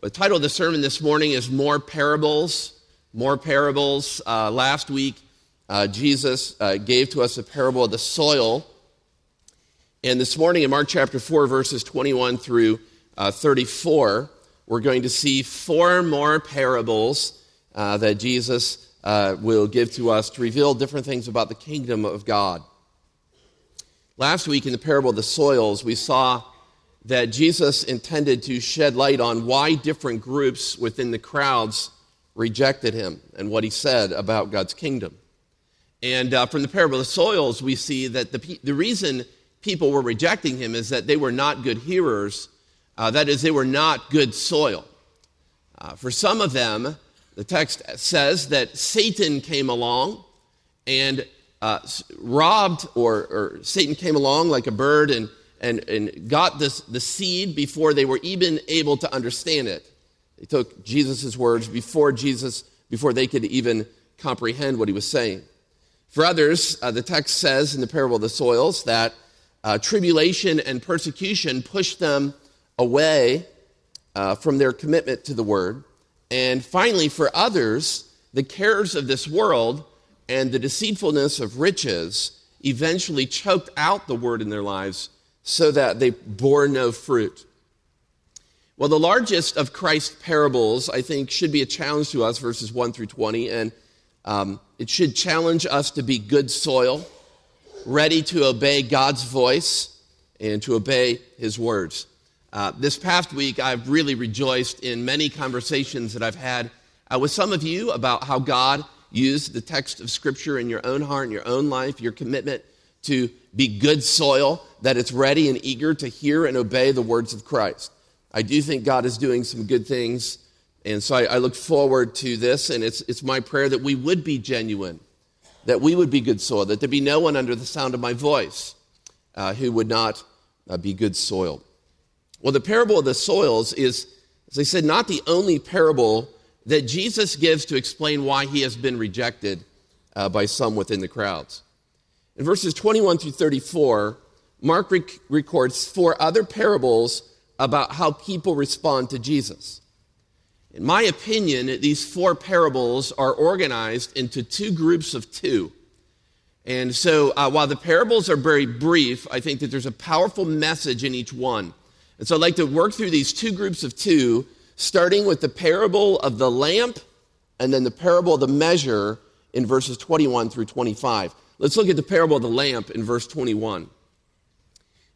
The title of the sermon this morning is More Parables. More Parables. Uh, last week, uh, Jesus uh, gave to us a parable of the soil. And this morning in Mark chapter 4, verses 21 through uh, 34, we're going to see four more parables uh, that Jesus uh, will give to us to reveal different things about the kingdom of God. Last week in the parable of the soils, we saw that Jesus intended to shed light on why different groups within the crowds rejected him and what he said about God's kingdom. And uh, from the parable of the soils, we see that the, the reason people were rejecting him is that they were not good hearers. Uh, that is, they were not good soil. Uh, for some of them, the text says that Satan came along and uh, robbed, or, or Satan came along like a bird and and, and got this, the seed before they were even able to understand it. They took Jesus' words before Jesus, before they could even comprehend what he was saying. For others, uh, the text says in the parable of the soils that uh, tribulation and persecution pushed them away uh, from their commitment to the word. And finally, for others, the cares of this world and the deceitfulness of riches eventually choked out the word in their lives so that they bore no fruit. Well, the largest of Christ's parables, I think, should be a challenge to us, verses 1 through 20, and um, it should challenge us to be good soil, ready to obey God's voice and to obey His words. Uh, this past week, I've really rejoiced in many conversations that I've had uh, with some of you about how God used the text of Scripture in your own heart, in your own life, your commitment to be good soil, that it's ready and eager to hear and obey the words of Christ. I do think God is doing some good things, and so I, I look forward to this, and it's, it's my prayer that we would be genuine, that we would be good soil, that there be no one under the sound of my voice uh, who would not uh, be good soil. Well, the parable of the soils is, as I said, not the only parable that Jesus gives to explain why he has been rejected uh, by some within the crowds. In verses 21 through 34, Mark rec- records four other parables about how people respond to Jesus. In my opinion, these four parables are organized into two groups of two. And so, uh, while the parables are very brief, I think that there's a powerful message in each one. And so, I'd like to work through these two groups of two, starting with the parable of the lamp and then the parable of the measure in verses 21 through 25. Let's look at the parable of the lamp in verse 21. It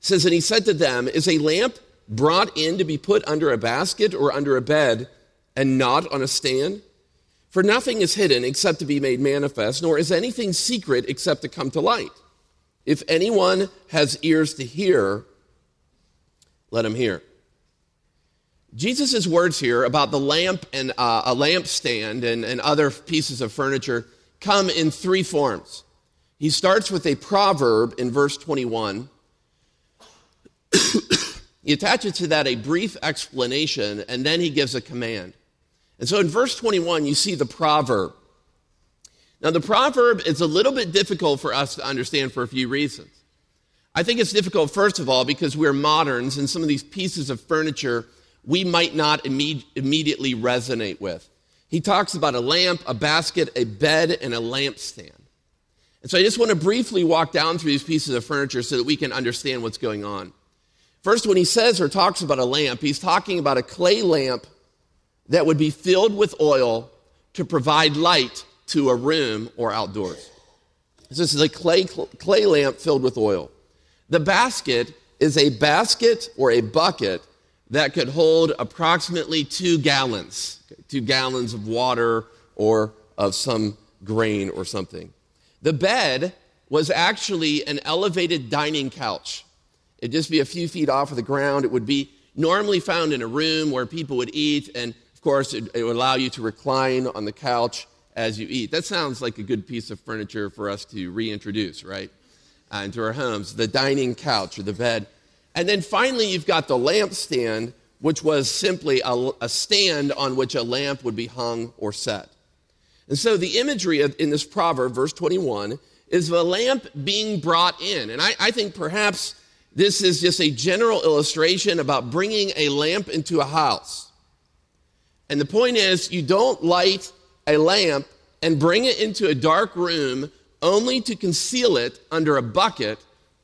says, And he said to them, Is a lamp brought in to be put under a basket or under a bed and not on a stand? For nothing is hidden except to be made manifest, nor is anything secret except to come to light. If anyone has ears to hear, let him hear. Jesus' words here about the lamp and uh, a lampstand and, and other pieces of furniture come in three forms. He starts with a proverb in verse 21. he attaches to that a brief explanation, and then he gives a command. And so in verse 21, you see the proverb. Now, the proverb is a little bit difficult for us to understand for a few reasons. I think it's difficult, first of all, because we're moderns, and some of these pieces of furniture we might not imme- immediately resonate with. He talks about a lamp, a basket, a bed, and a lampstand. And so I just want to briefly walk down through these pieces of furniture so that we can understand what's going on. First, when he says or talks about a lamp, he's talking about a clay lamp that would be filled with oil to provide light to a room or outdoors. So this is a clay, clay lamp filled with oil. The basket is a basket or a bucket that could hold approximately two gallons, two gallons of water or of some grain or something. The bed was actually an elevated dining couch. It'd just be a few feet off of the ground. It would be normally found in a room where people would eat, and of course, it, it would allow you to recline on the couch as you eat. That sounds like a good piece of furniture for us to reintroduce, right? Uh, into our homes the dining couch or the bed. And then finally, you've got the lampstand, which was simply a, a stand on which a lamp would be hung or set. And so the imagery of, in this proverb, verse 21, is of a lamp being brought in. And I, I think perhaps this is just a general illustration about bringing a lamp into a house. And the point is, you don't light a lamp and bring it into a dark room only to conceal it under a bucket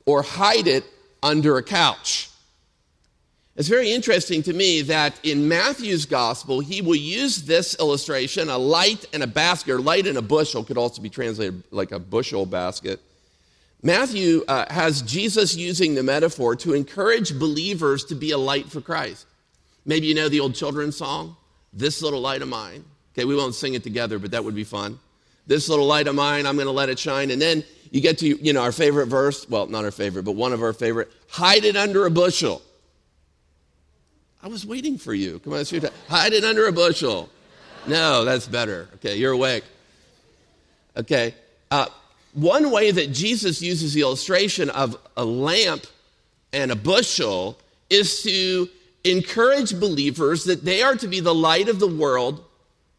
or hide it under a couch. It's very interesting to me that in Matthew's gospel, he will use this illustration a light and a basket, or light and a bushel could also be translated like a bushel basket. Matthew uh, has Jesus using the metaphor to encourage believers to be a light for Christ. Maybe you know the old children's song, This Little Light of Mine. Okay, we won't sing it together, but that would be fun. This little light of mine, I'm going to let it shine. And then you get to, you know, our favorite verse. Well, not our favorite, but one of our favorite. Hide it under a bushel. I was waiting for you. Come on, it's your time. Hide it under a bushel. No, that's better. Okay, you're awake. Okay. Uh, one way that Jesus uses the illustration of a lamp and a bushel is to encourage believers that they are to be the light of the world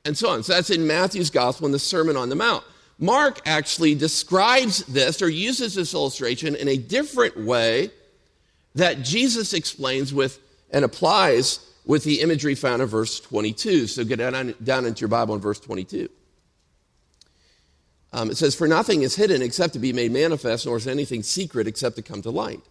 and so on. So that's in Matthew's Gospel in the Sermon on the Mount. Mark actually describes this or uses this illustration in a different way that Jesus explains with and applies with the imagery found in verse 22. So get down, down into your Bible in verse 22. Um, it says, For nothing is hidden except to be made manifest, nor is anything secret except to come to light.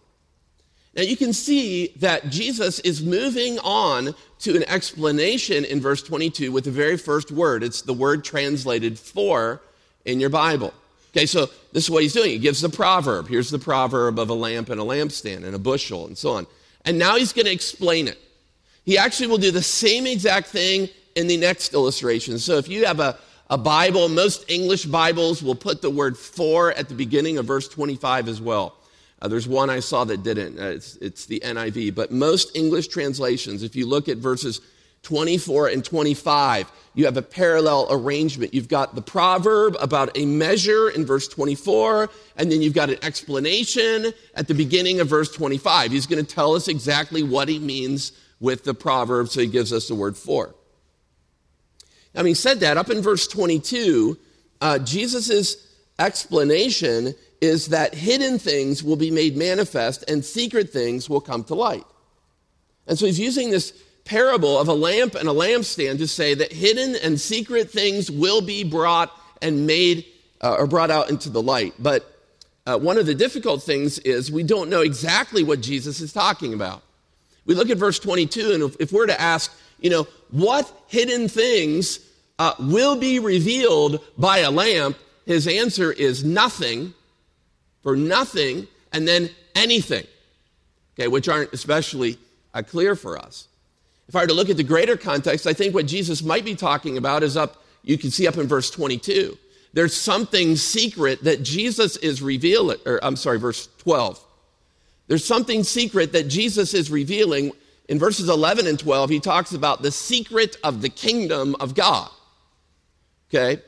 Now you can see that Jesus is moving on to an explanation in verse 22 with the very first word. It's the word translated for in your Bible. Okay, so this is what he's doing. He gives the proverb. Here's the proverb of a lamp and a lampstand and a bushel and so on. And now he's going to explain it. He actually will do the same exact thing in the next illustration. So if you have a, a Bible, most English Bibles will put the word for at the beginning of verse 25 as well. Uh, there's one I saw that didn't. Uh, it's, it's the NIV. But most English translations, if you look at verses 24 and 25, you have a parallel arrangement. You've got the proverb about a measure in verse 24, and then you've got an explanation at the beginning of verse 25. He's going to tell us exactly what he means with the proverb, so he gives us the word for. Now, Having said that, up in verse 22, uh, Jesus' explanation is that hidden things will be made manifest and secret things will come to light. And so he's using this parable of a lamp and a lampstand to say that hidden and secret things will be brought and made uh, or brought out into the light. But uh, one of the difficult things is we don't know exactly what Jesus is talking about. We look at verse 22, and if, if we're to ask, you know, what hidden things uh, will be revealed by a lamp, his answer is nothing, for nothing, and then anything, okay, which aren't especially uh, clear for us. If I were to look at the greater context, I think what Jesus might be talking about is up, you can see up in verse 22. There's something secret that Jesus is revealing, or I'm sorry, verse 12. There's something secret that Jesus is revealing. In verses 11 and 12, he talks about the secret of the kingdom of God. Okay?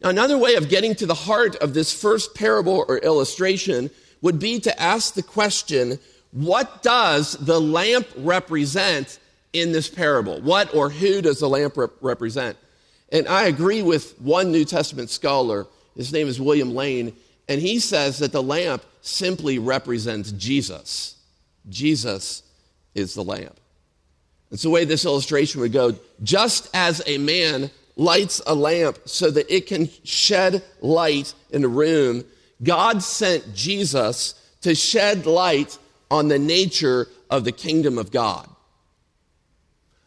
Now, another way of getting to the heart of this first parable or illustration would be to ask the question what does the lamp represent in this parable? What or who does the lamp rep- represent? And I agree with one New Testament scholar, his name is William Lane, and he says that the lamp simply represents Jesus. Jesus is the lamp. It's the way this illustration would go. Just as a man lights a lamp so that it can shed light in a room, God sent Jesus to shed light on the nature of the kingdom of God.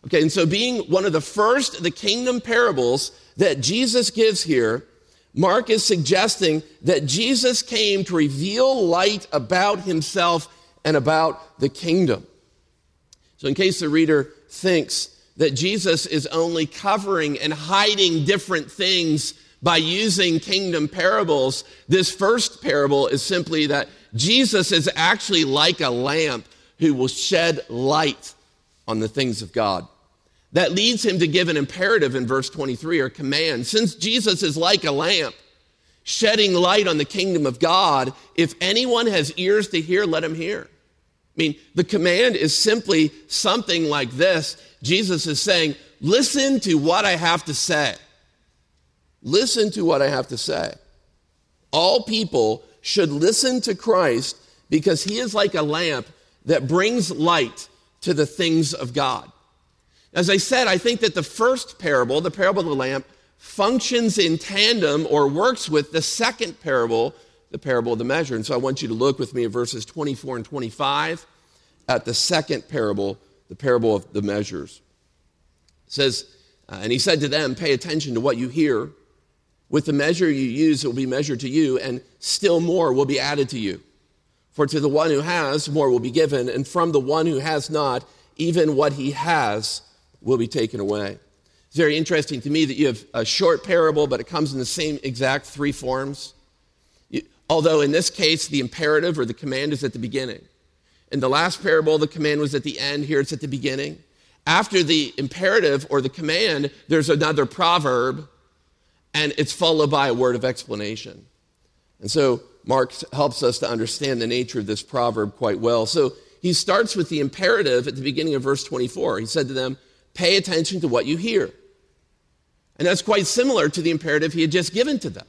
Okay, and so being one of the first the kingdom parables that Jesus gives here, Mark is suggesting that Jesus came to reveal light about himself and about the kingdom. So, in case the reader thinks that Jesus is only covering and hiding different things by using kingdom parables, this first parable is simply that Jesus is actually like a lamp who will shed light on the things of God. That leads him to give an imperative in verse 23 or command. Since Jesus is like a lamp, shedding light on the kingdom of God, if anyone has ears to hear, let him hear. I mean, the command is simply something like this Jesus is saying, Listen to what I have to say. Listen to what I have to say. All people should listen to Christ because he is like a lamp that brings light to the things of God. As I said, I think that the first parable, the parable of the lamp, functions in tandem or works with the second parable, the parable of the measure. And so I want you to look with me at verses 24 and 25 at the second parable, the parable of the measures. It says, uh, and he said to them, Pay attention to what you hear. With the measure you use, it will be measured to you, and still more will be added to you. For to the one who has, more will be given, and from the one who has not, even what he has will be taken away. It's very interesting to me that you have a short parable, but it comes in the same exact three forms. You, although in this case, the imperative or the command is at the beginning. In the last parable, the command was at the end. Here it's at the beginning. After the imperative or the command, there's another proverb, and it's followed by a word of explanation. And so Mark helps us to understand the nature of this proverb quite well. So he starts with the imperative at the beginning of verse 24. He said to them, Pay attention to what you hear. And that's quite similar to the imperative he had just given to them.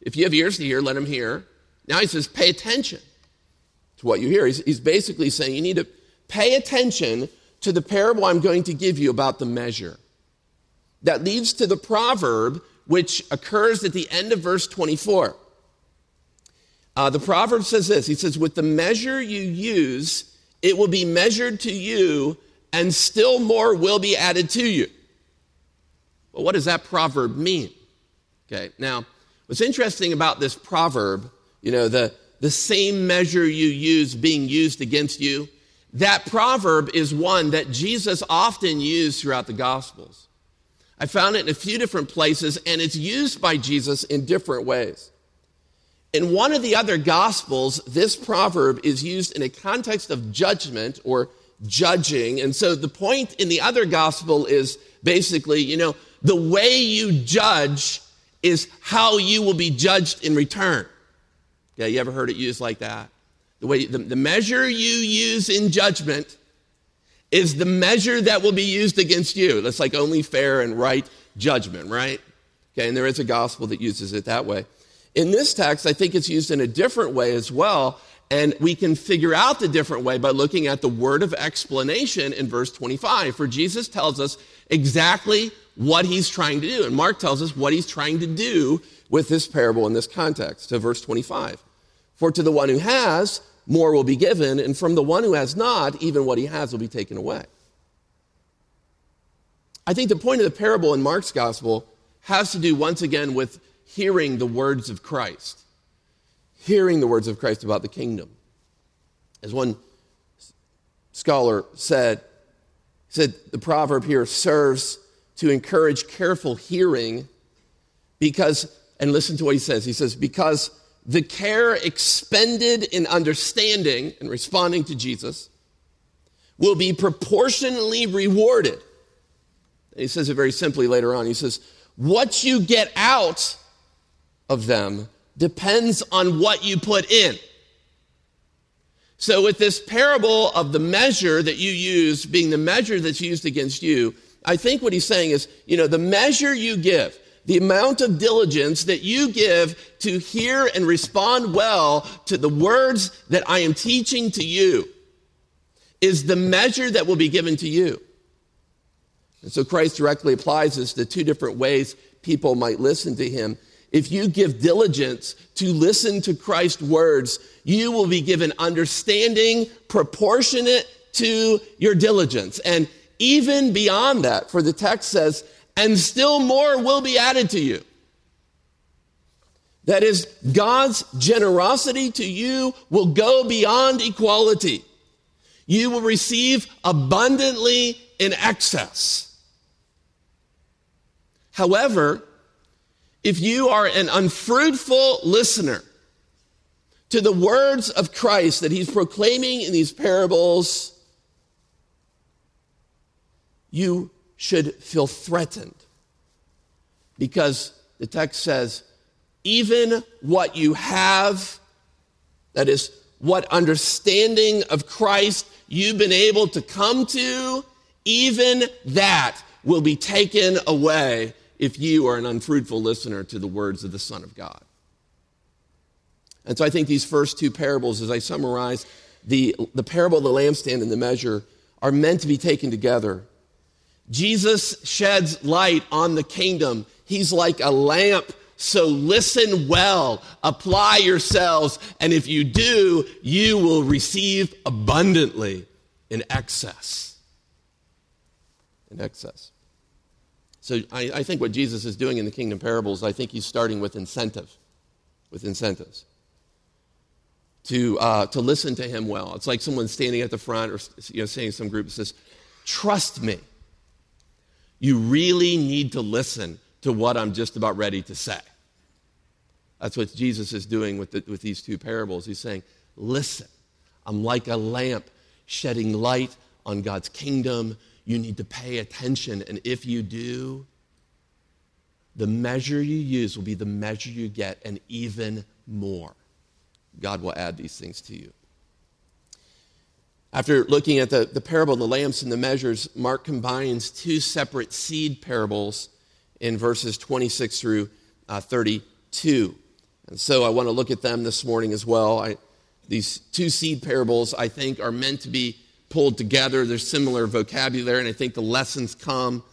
If you have ears to hear, let them hear. Now he says, Pay attention to what you hear. He's, he's basically saying you need to pay attention to the parable I'm going to give you about the measure. That leads to the proverb which occurs at the end of verse 24. Uh, the proverb says this He says, With the measure you use, it will be measured to you, and still more will be added to you. Well, what does that proverb mean? Okay, now, what's interesting about this proverb, you know, the, the same measure you use being used against you, that proverb is one that Jesus often used throughout the Gospels. I found it in a few different places, and it's used by Jesus in different ways. In one of the other Gospels, this proverb is used in a context of judgment or judging. And so the point in the other gospel is basically, you know, the way you judge is how you will be judged in return. Yeah, you ever heard it used like that? The way the, the measure you use in judgment is the measure that will be used against you. That's like only fair and right judgment, right? Okay, and there is a gospel that uses it that way. In this text, I think it's used in a different way as well. And we can figure out the different way by looking at the word of explanation in verse 25. For Jesus tells us exactly what he's trying to do. And Mark tells us what he's trying to do with this parable in this context. To verse 25. For to the one who has, more will be given, and from the one who has not, even what he has will be taken away. I think the point of the parable in Mark's gospel has to do once again with hearing the words of Christ hearing the words of Christ about the kingdom. As one scholar said, said the proverb here serves to encourage careful hearing because, and listen to what he says. He says, because the care expended in understanding and responding to Jesus will be proportionally rewarded. And he says it very simply later on. He says, What you get out of them depends on what you put in. So, with this parable of the measure that you use being the measure that's used against you, I think what he's saying is, you know, the measure you give, the amount of diligence that you give to hear and respond well to the words that I am teaching to you is the measure that will be given to you. And so Christ directly applies this to two different ways people might listen to him if you give diligence to listen to Christ's words, you will be given understanding proportionate to your diligence. And even beyond that, for the text says, and still more will be added to you. That is, God's generosity to you will go beyond equality. You will receive abundantly in excess. However, if you are an unfruitful listener to the words of Christ that he's proclaiming in these parables, you should feel threatened. Because the text says, even what you have, that is, what understanding of Christ you've been able to come to, even that will be taken away if you are an unfruitful listener to the words of the Son of God. And so I think these first two parables, as I summarize, the, the parable of the lampstand and the measure are meant to be taken together. Jesus sheds light on the kingdom. He's like a lamp. So listen well, apply yourselves, and if you do, you will receive abundantly in excess. In excess. So I, I, think what Jesus is doing in the kingdom parables, I think he's starting with incentive, with incentives. To, uh, to listen to him well. It's like someone standing at the front or you know, saying some group says, Trust me. You really need to listen to what I'm just about ready to say. That's what Jesus is doing with, the, with these two parables. He's saying, Listen, I'm like a lamp shedding light on God's kingdom. You need to pay attention. And if you do, the measure you use will be the measure you get, and even more. God will add these things to you. After looking at the, the parable of the lamps and the measures, Mark combines two separate seed parables in verses 26 through uh, 32. And so I want to look at them this morning as well. I, these two seed parables, I think, are meant to be pulled together. There's similar vocabulary, and I think the lessons come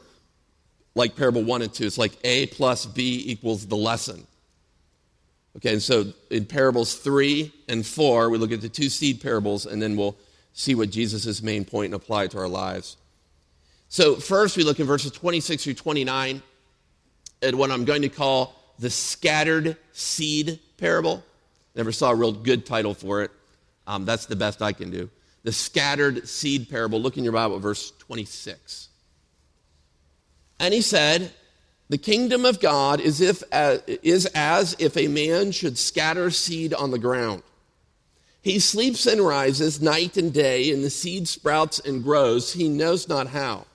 like parable one and two. It's like A plus B equals the lesson. Okay, and so in parables three and four, we look at the two seed parables, and then we'll see what Jesus' main point and apply it to our lives. So, first, we look in verses 26 through 29 at what I'm going to call the scattered seed parable. Never saw a real good title for it. Um, that's the best I can do. The scattered seed parable. Look in your Bible, verse 26. And he said, The kingdom of God is, if, uh, is as if a man should scatter seed on the ground. He sleeps and rises night and day, and the seed sprouts and grows, he knows not how.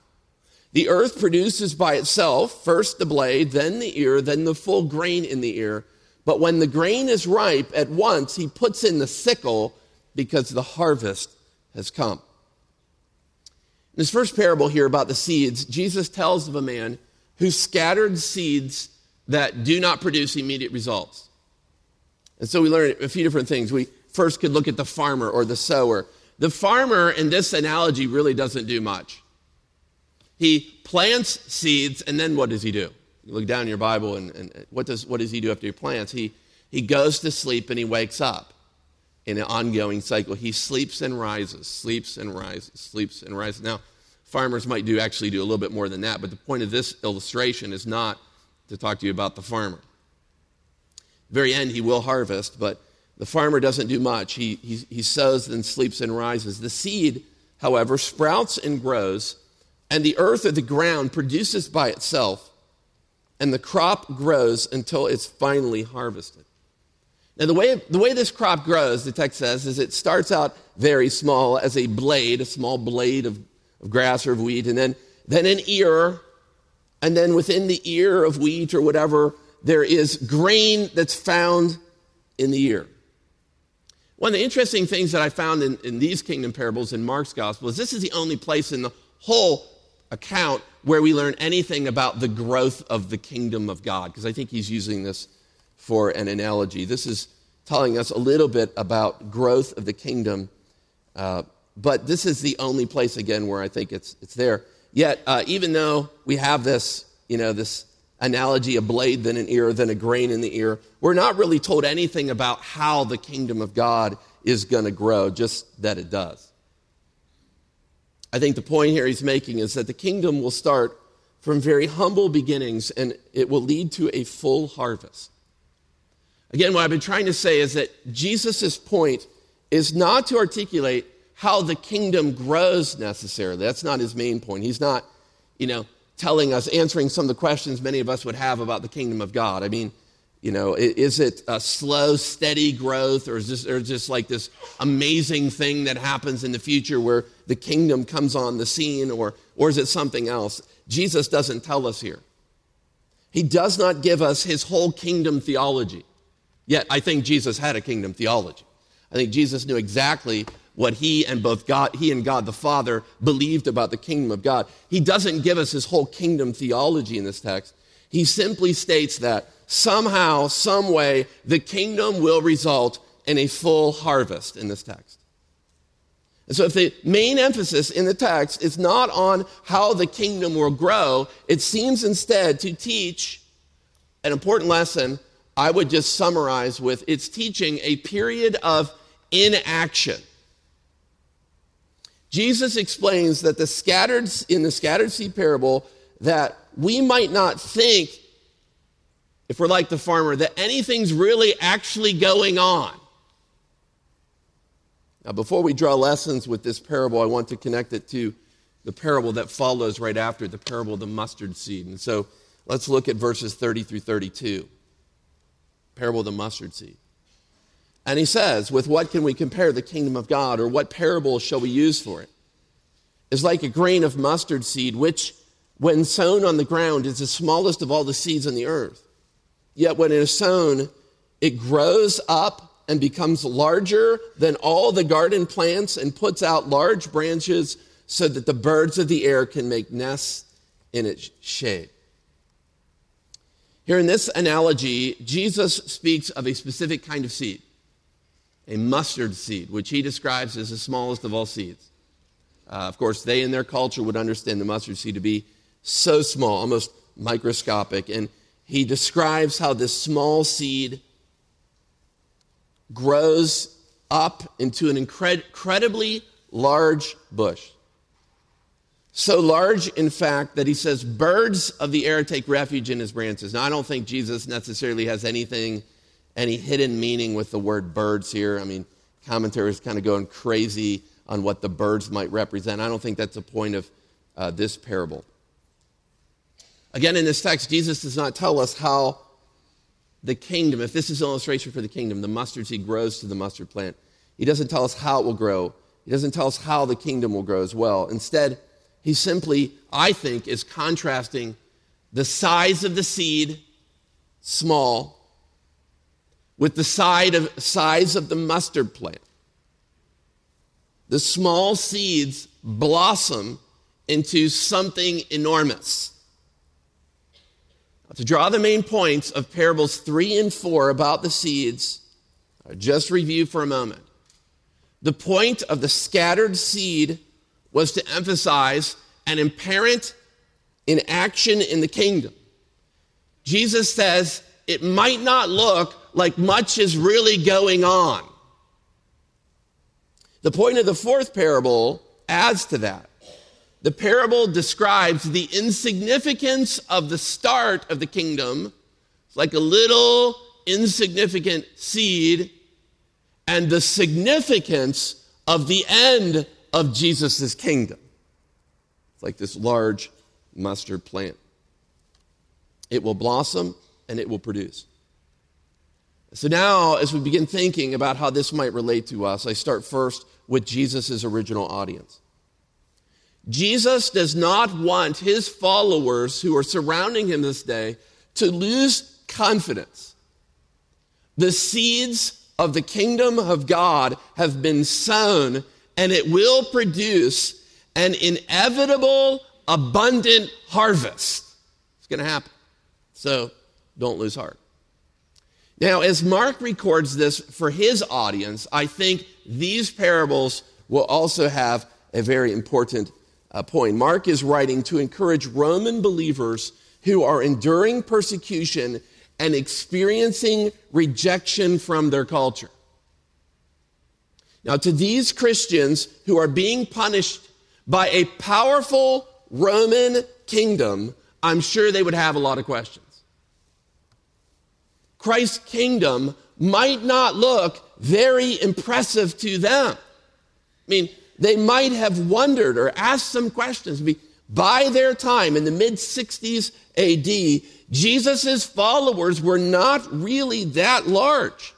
The earth produces by itself first the blade, then the ear, then the full grain in the ear. But when the grain is ripe, at once he puts in the sickle because the harvest has come. In this first parable here about the seeds, Jesus tells of a man who scattered seeds that do not produce immediate results. And so we learn a few different things. We first could look at the farmer or the sower. The farmer in this analogy really doesn't do much. He plants seeds, and then what does he do? You look down in your Bible, and, and what, does, what does he do after he plants? He, he goes to sleep and he wakes up in an ongoing cycle. He sleeps and rises, sleeps and rises, sleeps and rises. Now, farmers might do actually do a little bit more than that, but the point of this illustration is not to talk to you about the farmer. very end, he will harvest, but the farmer doesn't do much. He, he, he sows, and sleeps and rises. The seed, however, sprouts and grows, and the earth or the ground produces by itself, and the crop grows until it's finally harvested. Now, the way, the way this crop grows, the text says, is it starts out very small as a blade, a small blade of, of grass or of wheat, and then, then an ear, and then within the ear of wheat or whatever, there is grain that's found in the ear. One of the interesting things that I found in, in these kingdom parables in Mark's gospel is this is the only place in the whole account where we learn anything about the growth of the kingdom of God, because I think he's using this for an analogy. This is telling us a little bit about growth of the kingdom, uh, but this is the only place, again, where I think it's, it's there. Yet, uh, even though we have this, you know, this analogy, a blade, then an ear, then a grain in the ear. We're not really told anything about how the kingdom of God is going to grow, just that it does. I think the point here he's making is that the kingdom will start from very humble beginnings and it will lead to a full harvest. Again, what I've been trying to say is that Jesus' point is not to articulate how the kingdom grows necessarily. That's not his main point. He's not, you know, telling us, answering some of the questions many of us would have about the kingdom of God. I mean, you know, is it a slow, steady growth, or is this or just like this amazing thing that happens in the future where the kingdom comes on the scene, or, or is it something else? Jesus doesn't tell us here. He does not give us his whole kingdom theology. Yet, I think Jesus had a kingdom theology. I think Jesus knew exactly what he and both God, he and God the Father believed about the kingdom of God. He doesn't give us his whole kingdom theology in this text. He simply states that somehow, some way, the kingdom will result in a full harvest in this text. And so, if the main emphasis in the text is not on how the kingdom will grow, it seems instead to teach an important lesson. I would just summarize with it's teaching a period of inaction. Jesus explains that the scattered in the scattered seed parable that we might not think if we're like the farmer that anything's really actually going on. Now, before we draw lessons with this parable, I want to connect it to the parable that follows right after the parable of the mustard seed. And so let's look at verses 30 through 32. Parable of the mustard seed. And he says, With what can we compare the kingdom of God, or what parable shall we use for it? it? Is like a grain of mustard seed, which, when sown on the ground, is the smallest of all the seeds on the earth. Yet when it is sown, it grows up and becomes larger than all the garden plants and puts out large branches so that the birds of the air can make nests in its shade. Here in this analogy, Jesus speaks of a specific kind of seed, a mustard seed, which he describes as the smallest of all seeds. Uh, of course, they in their culture would understand the mustard seed to be so small, almost microscopic. And he describes how this small seed grows up into an incredibly large bush. So large, in fact, that he says birds of the air take refuge in his branches. Now, I don't think Jesus necessarily has anything, any hidden meaning with the word birds here. I mean, commentaries kind of going crazy on what the birds might represent. I don't think that's the point of uh, this parable. Again, in this text, Jesus does not tell us how the kingdom, if this is an illustration for the kingdom, the mustard seed grows to the mustard plant. He doesn't tell us how it will grow. He doesn't tell us how the kingdom will grow as well. Instead, he simply, I think, is contrasting the size of the seed, small, with the size of the mustard plant. The small seeds blossom into something enormous. To draw the main points of parables 3 and 4 about the seeds, I'll just review for a moment. The point of the scattered seed was to emphasize an apparent inaction in the kingdom. Jesus says it might not look like much is really going on. The point of the fourth parable adds to that. The parable describes the insignificance of the start of the kingdom. It's like a little insignificant seed, and the significance of the end of Jesus' kingdom. It's like this large mustard plant. It will blossom and it will produce. So now, as we begin thinking about how this might relate to us, I start first with Jesus' original audience. Jesus does not want his followers who are surrounding him this day to lose confidence. The seeds of the kingdom of God have been sown, and it will produce an inevitable, abundant harvest. It's going to happen. So don't lose heart. Now, as Mark records this for his audience, I think these parables will also have a very important uh, point. Mark is writing to encourage Roman believers who are enduring persecution and experiencing rejection from their culture. Now, to these Christians who are being punished by a powerful Roman kingdom, I'm sure they would have a lot of questions. Christ's kingdom might not look very impressive to them. I mean, they might have wondered or asked some questions. By their time in the mid 60s AD, Jesus' followers were not really that large.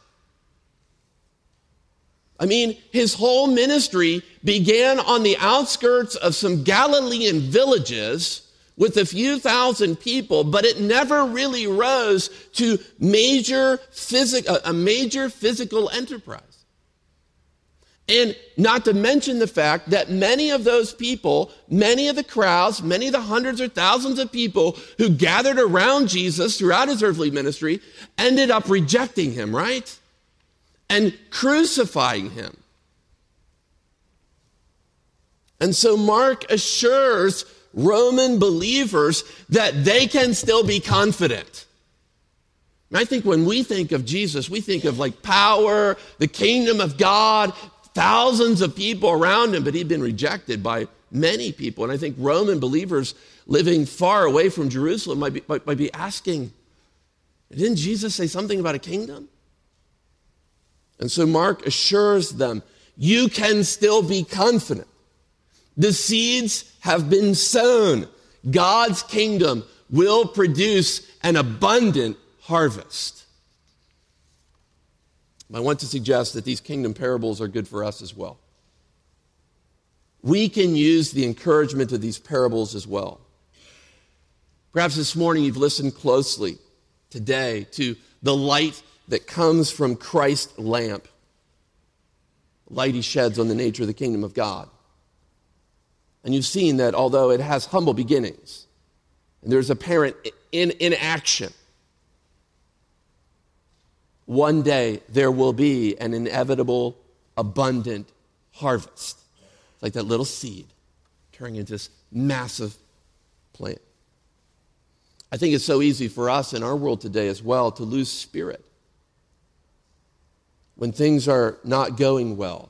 I mean, his whole ministry began on the outskirts of some Galilean villages with a few thousand people, but it never really rose to major physic- a major physical enterprise. And not to mention the fact that many of those people, many of the crowds, many of the hundreds or thousands of people who gathered around Jesus throughout his earthly ministry ended up rejecting him, right? And crucifying him. And so Mark assures Roman believers that they can still be confident. I think when we think of Jesus, we think of like power, the kingdom of God, thousands of people around him, but he'd been rejected by many people. And I think Roman believers living far away from Jerusalem might be, might, might be asking, didn't Jesus say something about a kingdom? And so Mark assures them, you can still be confident. The seeds have been sown. God's kingdom will produce an abundant harvest. I want to suggest that these kingdom parables are good for us as well. We can use the encouragement of these parables as well. Perhaps this morning you've listened closely today to the light that comes from Christ's lamp. Light he sheds on the nature of the kingdom of God. And you've seen that although it has humble beginnings, and there's apparent in, in action, one day there will be an inevitable, abundant harvest. It's like that little seed turning into this massive plant. I think it's so easy for us in our world today as well to lose spirit when things are not going well.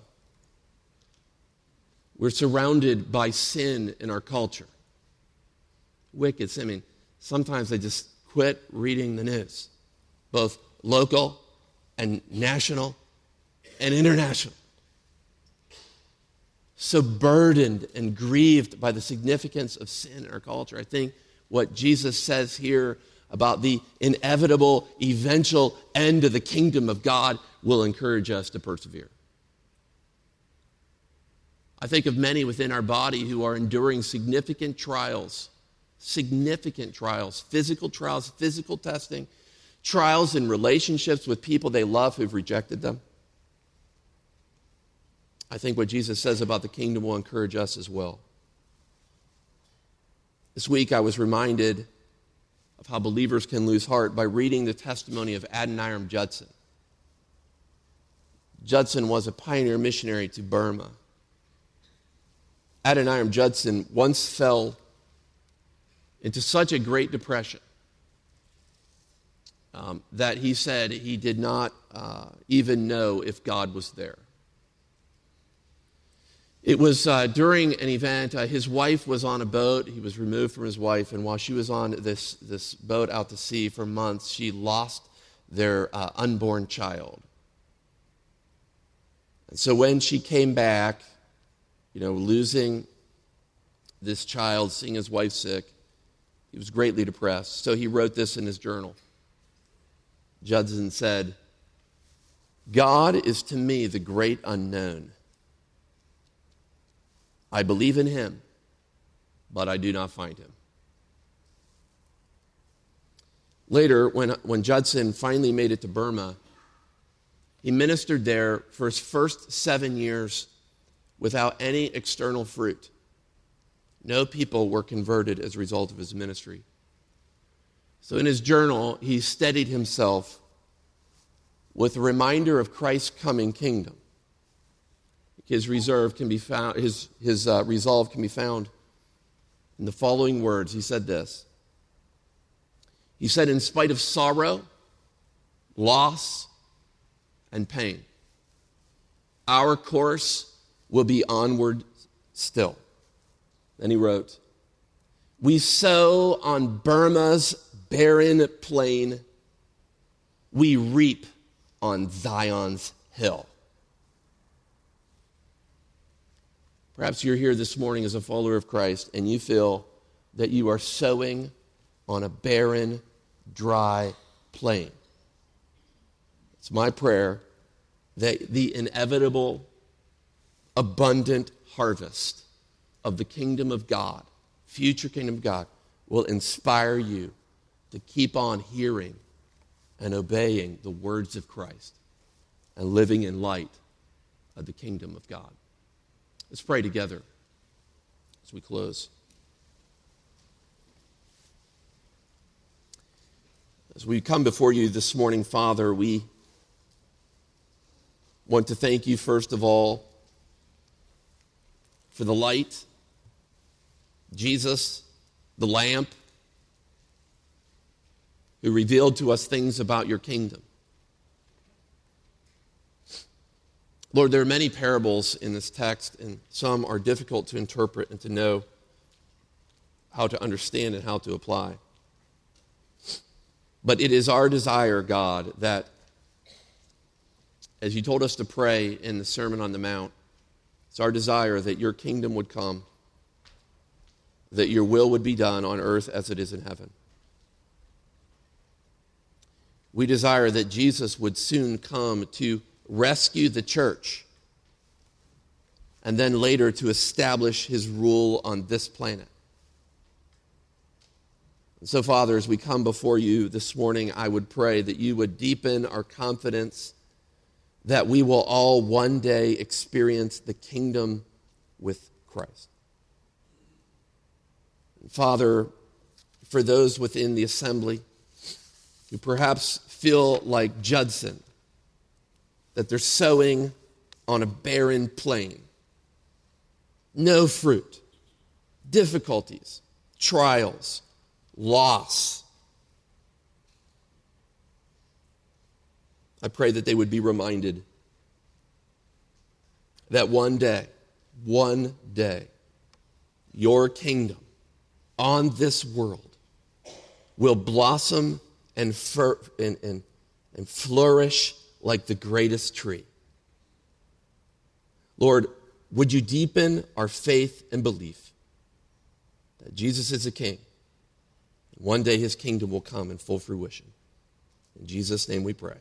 We're surrounded by sin in our culture. Wicked sin. I mean, sometimes I just quit reading the news, both local and national and international. So burdened and grieved by the significance of sin in our culture. I think what Jesus says here about the inevitable, eventual end of the kingdom of God will encourage us to persevere. I think of many within our body who are enduring significant trials, significant trials, physical trials, physical testing, trials in relationships with people they love who've rejected them. I think what Jesus says about the kingdom will encourage us as well. This week I was reminded of how believers can lose heart by reading the testimony of Adoniram Judson. Judson was a pioneer missionary to Burma. Adoniram Judson once fell into such a great depression um, that he said he did not uh, even know if God was there. It was uh, during an event, uh, his wife was on a boat. He was removed from his wife, and while she was on this, this boat out to sea for months, she lost their uh, unborn child. And so when she came back, you know, losing this child, seeing his wife sick, he was greatly depressed. So he wrote this in his journal. Judson said, God is to me the great unknown. I believe in him, but I do not find him. Later, when, when Judson finally made it to Burma, he ministered there for his first seven years without any external fruit. No people were converted as a result of his ministry. So in his journal, he steadied himself with a reminder of Christ's coming kingdom. His reserve can be found, his, his uh, resolve can be found in the following words. He said this. He said, in spite of sorrow, loss, and pain, our course will be onward still. Then he wrote, We sow on Burma's barren plain, we reap on Zion's hill. Perhaps you're here this morning as a follower of Christ and you feel that you are sowing on a barren, dry plain. It's my prayer that the inevitable, abundant harvest of the kingdom of God, future kingdom of God, will inspire you to keep on hearing and obeying the words of Christ and living in light of the kingdom of God. Let's pray together as we close. As we come before you this morning, Father, we want to thank you, first of all, for the light, Jesus, the lamp, who revealed to us things about your kingdom. Lord, there are many parables in this text, and some are difficult to interpret and to know how to understand and how to apply. But it is our desire, God, that as you told us to pray in the Sermon on the Mount, it's our desire that your kingdom would come, that your will would be done on earth as it is in heaven. We desire that Jesus would soon come to rescue the church and then later to establish his rule on this planet. And so, Father, as we come before you this morning, I would pray that you would deepen our confidence that we will all one day experience the kingdom with Christ. Father, for those within the assembly who perhaps feel like Judson, that they're sowing on a barren plain, no fruit, difficulties, trials, loss. I pray that they would be reminded that one day, one day, your kingdom on this world will blossom and, and, and, and flourish like the greatest tree. Lord, would you deepen our faith and belief that Jesus is a king? One day his kingdom will come in full fruition. In Jesus' name we pray.